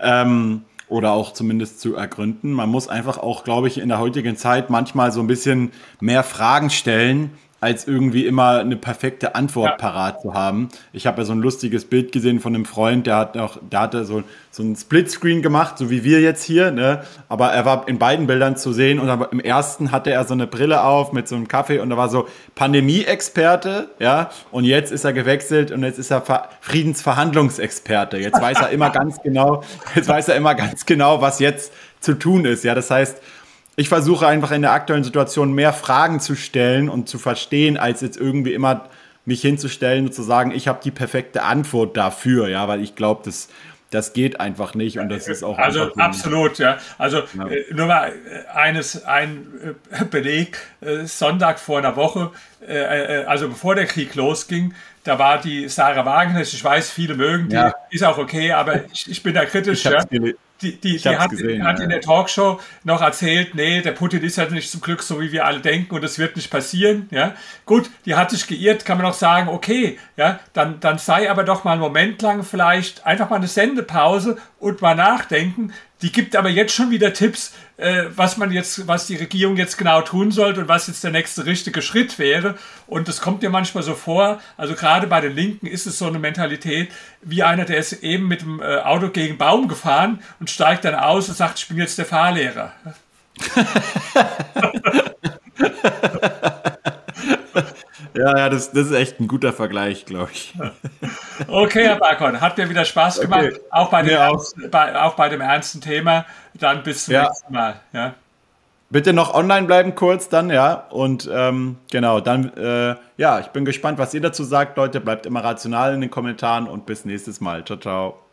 Ähm, oder auch zumindest zu ergründen. Man muss einfach auch, glaube ich, in der heutigen Zeit manchmal so ein bisschen mehr Fragen stellen, als irgendwie immer eine perfekte Antwort ja. parat zu haben. Ich habe ja so ein lustiges Bild gesehen von einem Freund, der hat auch, der hatte so, so ein Splitscreen gemacht, so wie wir jetzt hier, ne? Aber er war in beiden Bildern zu sehen und im ersten hatte er so eine Brille auf mit so einem Kaffee und da war so Pandemie-Experte, ja, und jetzt ist er gewechselt und jetzt ist er Ver Friedensverhandlungsexperte. Jetzt weiß er immer ganz genau, jetzt weiß er immer ganz genau, was jetzt zu tun ist, ja. Das heißt, ich versuche einfach in der aktuellen Situation mehr Fragen zu stellen und zu verstehen, als jetzt irgendwie immer mich hinzustellen und zu sagen, ich habe die perfekte Antwort dafür, ja, weil ich glaube, das, das geht einfach nicht und das ist auch. Also absolut, ja. Also ja. Äh, nur mal äh, eines, ein äh, Beleg, Sonntag vor einer Woche, also bevor der Krieg losging, da war die Sarah Wagner, ich weiß, viele mögen die, ja. ist auch okay, aber ich, ich bin da kritisch. Ja die, die, die hat, gesehen, hat ja. in der Talkshow noch erzählt, nee, der Putin ist halt nicht zum Glück so, wie wir alle denken und das wird nicht passieren. Ja, gut, die hat sich geirrt, kann man auch sagen, okay, ja, dann, dann sei aber doch mal einen Moment lang vielleicht einfach mal eine Sendepause und mal nachdenken. Die gibt aber jetzt schon wieder Tipps, äh, was man jetzt, was die Regierung jetzt genau tun sollte und was jetzt der nächste richtige Schritt wäre. Und das kommt mir manchmal so vor. Also gerade bei den Linken ist es so eine Mentalität, wie einer, der ist eben mit dem äh, Auto gegen Baum gefahren und steigt dann aus und sagt, ich bin jetzt der Fahrlehrer. Ja, ja, das, das ist echt ein guter Vergleich, glaube ich. Okay, Herr Barkon, hat mir wieder Spaß gemacht, okay. auch, bei dem ernsten, bei, auch bei dem ernsten Thema. Dann bis zum ja. nächsten Mal. Ja. Bitte noch online bleiben kurz dann, ja. Und ähm, genau, dann, äh, ja, ich bin gespannt, was ihr dazu sagt, Leute. Bleibt immer rational in den Kommentaren und bis nächstes Mal. Ciao, ciao.